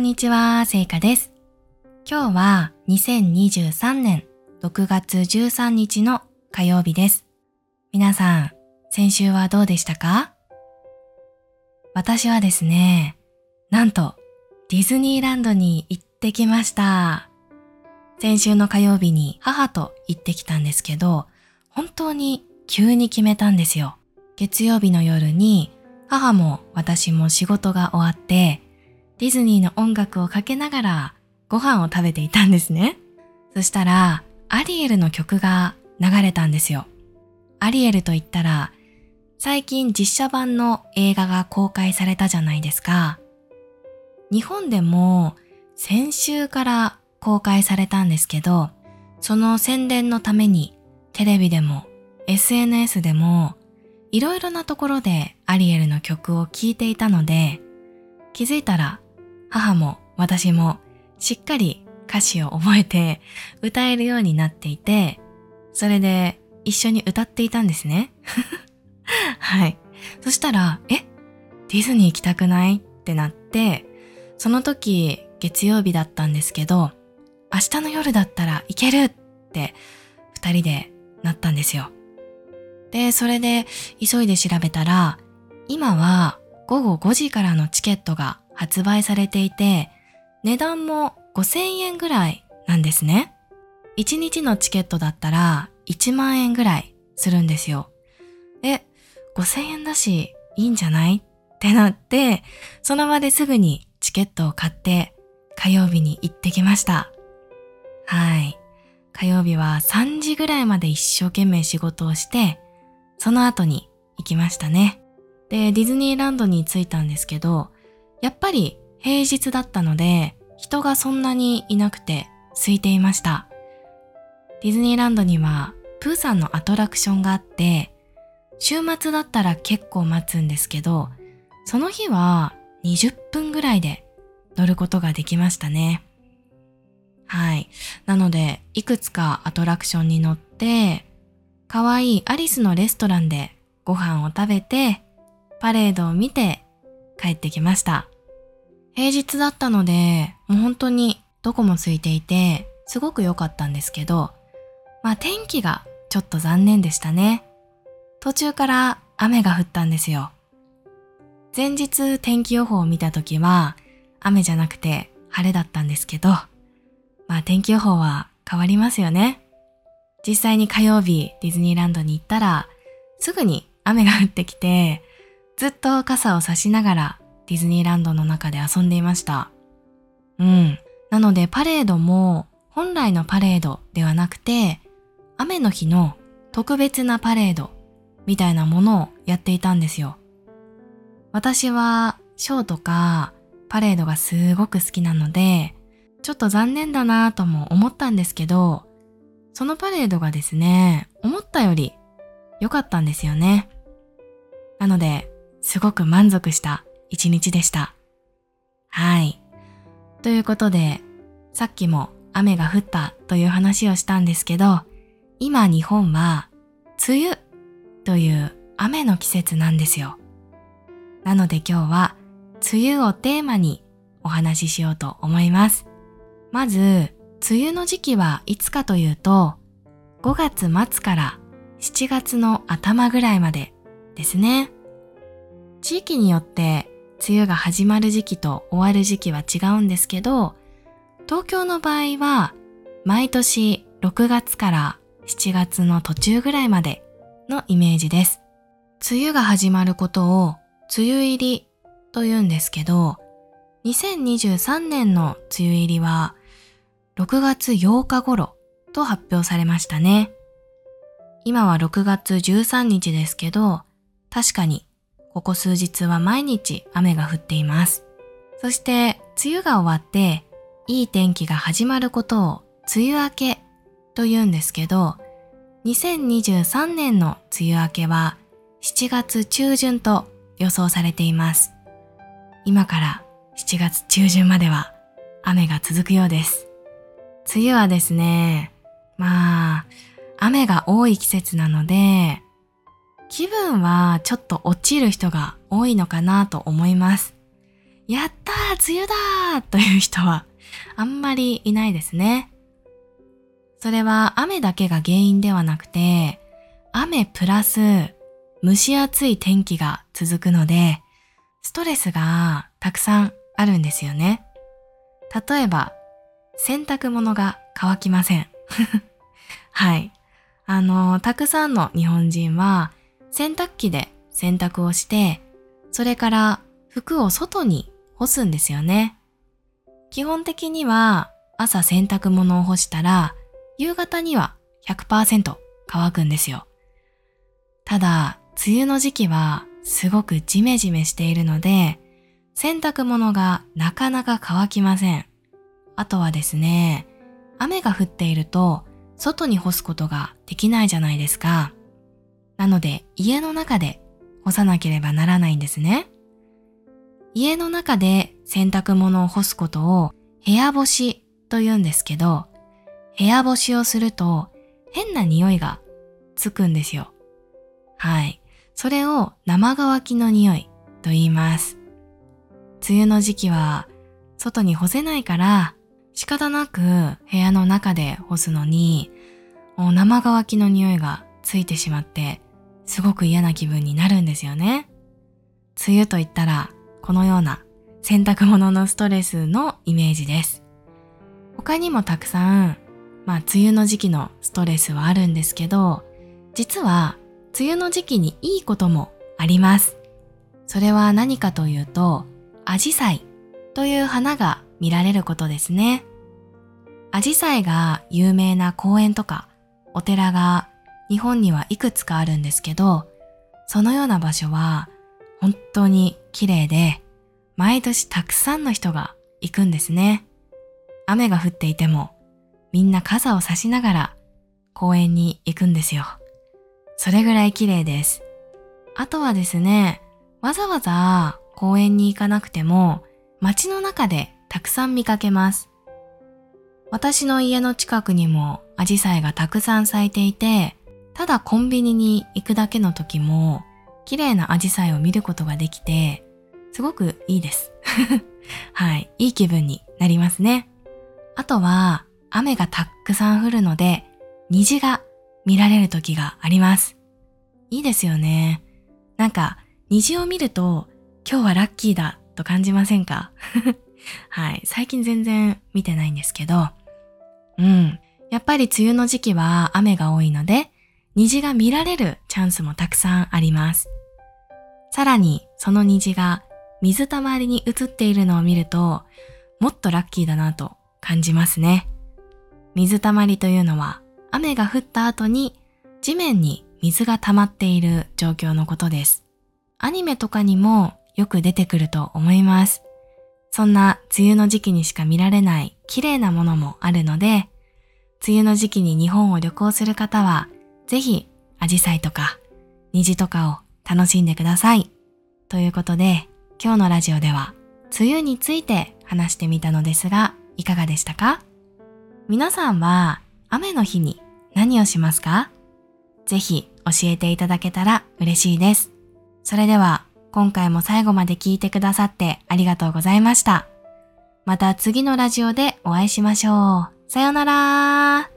んにちは、せいかです。今日は2023年6月13日の火曜日です。皆さん、先週はどうでしたか？私はですね、なんとディズニーランドに行ってきました。先週の火曜日に母と行ってきたんですけど、本当に急に決めたんですよ。月曜日の夜に母も私も仕事が終わってディズニーの音楽をかけながらご飯を食べていたんですね。そしたら、アリエルの曲が流れたんですよ。アリエルと言ったら、最近実写版の映画が公開されたじゃないですか。日本でも先週から公開されたんですけど、その宣伝のためにテレビでも SNS でもいろいろなところでアリエルの曲を聴いていたので、気づいたら母も私もしっかり歌詞を覚えて歌えるようになっていて、それで一緒に歌っていたんですね。はい。そしたら、え？ディズニー行きたくない？ってなって、その時月曜日だったんですけど、明日の夜だったら行けるって二人でなったんですよ。で、それで急いで調べたら、今は午後5時からのチケットが発売されていて、値段も5000円ぐらいなんですね。1日のチケットだったら1万円ぐらいするんですよ。え、5000円だしいいんじゃない？ってなって、その場ですぐにチケットを買って火曜日に行ってきました。はい。火曜日は3時ぐらいまで一生懸命仕事をして、その後に行きましたね。で、ディズニーランドに着いたんですけど、やっぱり平日だったので人がそんなにいなくて空いていました。ディズニーランドにはプーさんのアトラクションがあって週末だったら結構待つんですけどその日は20分ぐらいで乗ることができましたね。はい。なので、いくつかアトラクションに乗って、可愛いアリスのレストランでご飯を食べて、パレードを見て帰ってきました。平日だったので、もう本当にどこも空いていて、すごく良かったんですけど、まあ天気がちょっと残念でしたね。途中から雨が降ったんですよ。前日天気予報を見た時は雨じゃなくて晴れだったんですけど、まあ天気予報は変わりますよね。実際に火曜日ディズニーランドに行ったらすぐに雨が降ってきてずっと傘を差しながらディズニーランドの中で遊んでいました。うん。なのでパレードも本来のパレードではなくて、雨の日の特別なパレードみたいなものをやっていたんですよ。私はショーとかパレードがすごく好きなので、ちょっと残念だなぁとも思ったんですけど、そのパレードがですね、思ったより良かったんですよね。なので、すごく満足した一日でした。はい。ということで、さっきも雨が降ったという話をしたんですけど、今日本は梅雨という雨の季節なんですよ。なので今日は梅雨をテーマにお話ししようと思います。まず、梅雨の時期はいつかというと、5月末から7月の頭ぐらいまでですね。地域によって梅雨が始まる時期と終わる時期は違うんですけど、東京の場合は毎年6月から7月の途中ぐらいまでのイメージです。梅雨が始まることを梅雨入りと言うんですけど、2023年の梅雨入りは6月8日頃と発表されましたね。今は6月13日ですけど、確かにここ数日は毎日雨が降っています。そして、梅雨が終わって、いい天気が始まることを梅雨明けと言うんですけど、2023年の梅雨明けは7月中旬と予想されています。今から7月中旬までは雨が続くようです。梅雨はですね、まあ、雨が多い季節なので、気分はちょっと落ちる人が多いのかなと思います。やったー梅雨だーという人はあんまりいないですね。それは雨だけが原因ではなくて、雨プラス蒸し暑い天気が続くので、ストレスがたくさんあるんですよね。例えば、洗濯物が乾きません。はい。あの、たくさんの日本人は洗濯機で洗濯をして、それから服を外に干すんですよね。基本的には朝洗濯物を干したら夕方には100%乾くんですよ。ただ、梅雨の時期はすごくジメジメしているので、洗濯物がなかなか乾きません。あとはですね、雨が降っていると外に干すことができないじゃないですか。なので家の中で干さなければならないんですね。家の中で洗濯物を干すことを部屋干しと言うんですけど、部屋干しをすると変な匂いがつくんですよ。はい。それを生乾きの匂いと言います。梅雨の時期は外に干せないから仕方なく部屋の中で干すのに生乾きの匂いがついてしまってすごく嫌な気分になるんですよね。梅雨と言ったらこのような洗濯物のストレスのイメージです。他にもたくさん、まあ梅雨の時期のストレスはあるんですけど、実は梅雨の時期にいいこともあります。それは何かというと、アジサイという花が見られることですね。アジサイが有名な公園とかお寺が日本にはいくつかあるんですけど、そのような場所は本当に綺麗で、毎年たくさんの人が行くんですね。雨が降っていても、みんな傘を差しながら公園に行くんですよ。それぐらい綺麗です。あとはですね、わざわざ公園に行かなくても、街の中でたくさん見かけます。私の家の近くにもアジサイがたくさん咲いていて、ただコンビニに行くだけの時も、綺麗なアジサイを見ることができて、すごくいいです。はい、いい気分になりますね。あとは、雨がたくさん降るので、虹が見られる時があります。いいですよね。なんか、虹を見ると、今日はラッキーだと感じませんか？はい。最近全然見てないんですけど、うん。やっぱり梅雨の時期は雨が多いので、虹が見られるチャンスもたくさんあります。さらに、その虹が水たまりに映っているのを見ると、もっとラッキーだなと感じますね。水たまりというのは、雨が降った後に地面に水が溜まっている状況のことです。アニメとかにもよく出てくると思います。そんな梅雨の時期にしか見られない綺麗なものもあるので、梅雨の時期に日本を旅行する方は、ぜひ、アジサイとか、虹とかを楽しんでください。ということで、今日のラジオでは、梅雨について話してみたのですが、いかがでしたか？皆さんは、雨の日に何をしますか？ぜひ教えていただけたら嬉しいです。それでは今回も最後まで聞いてくださってありがとうございました。また次のラジオでお会いしましょう。さようなら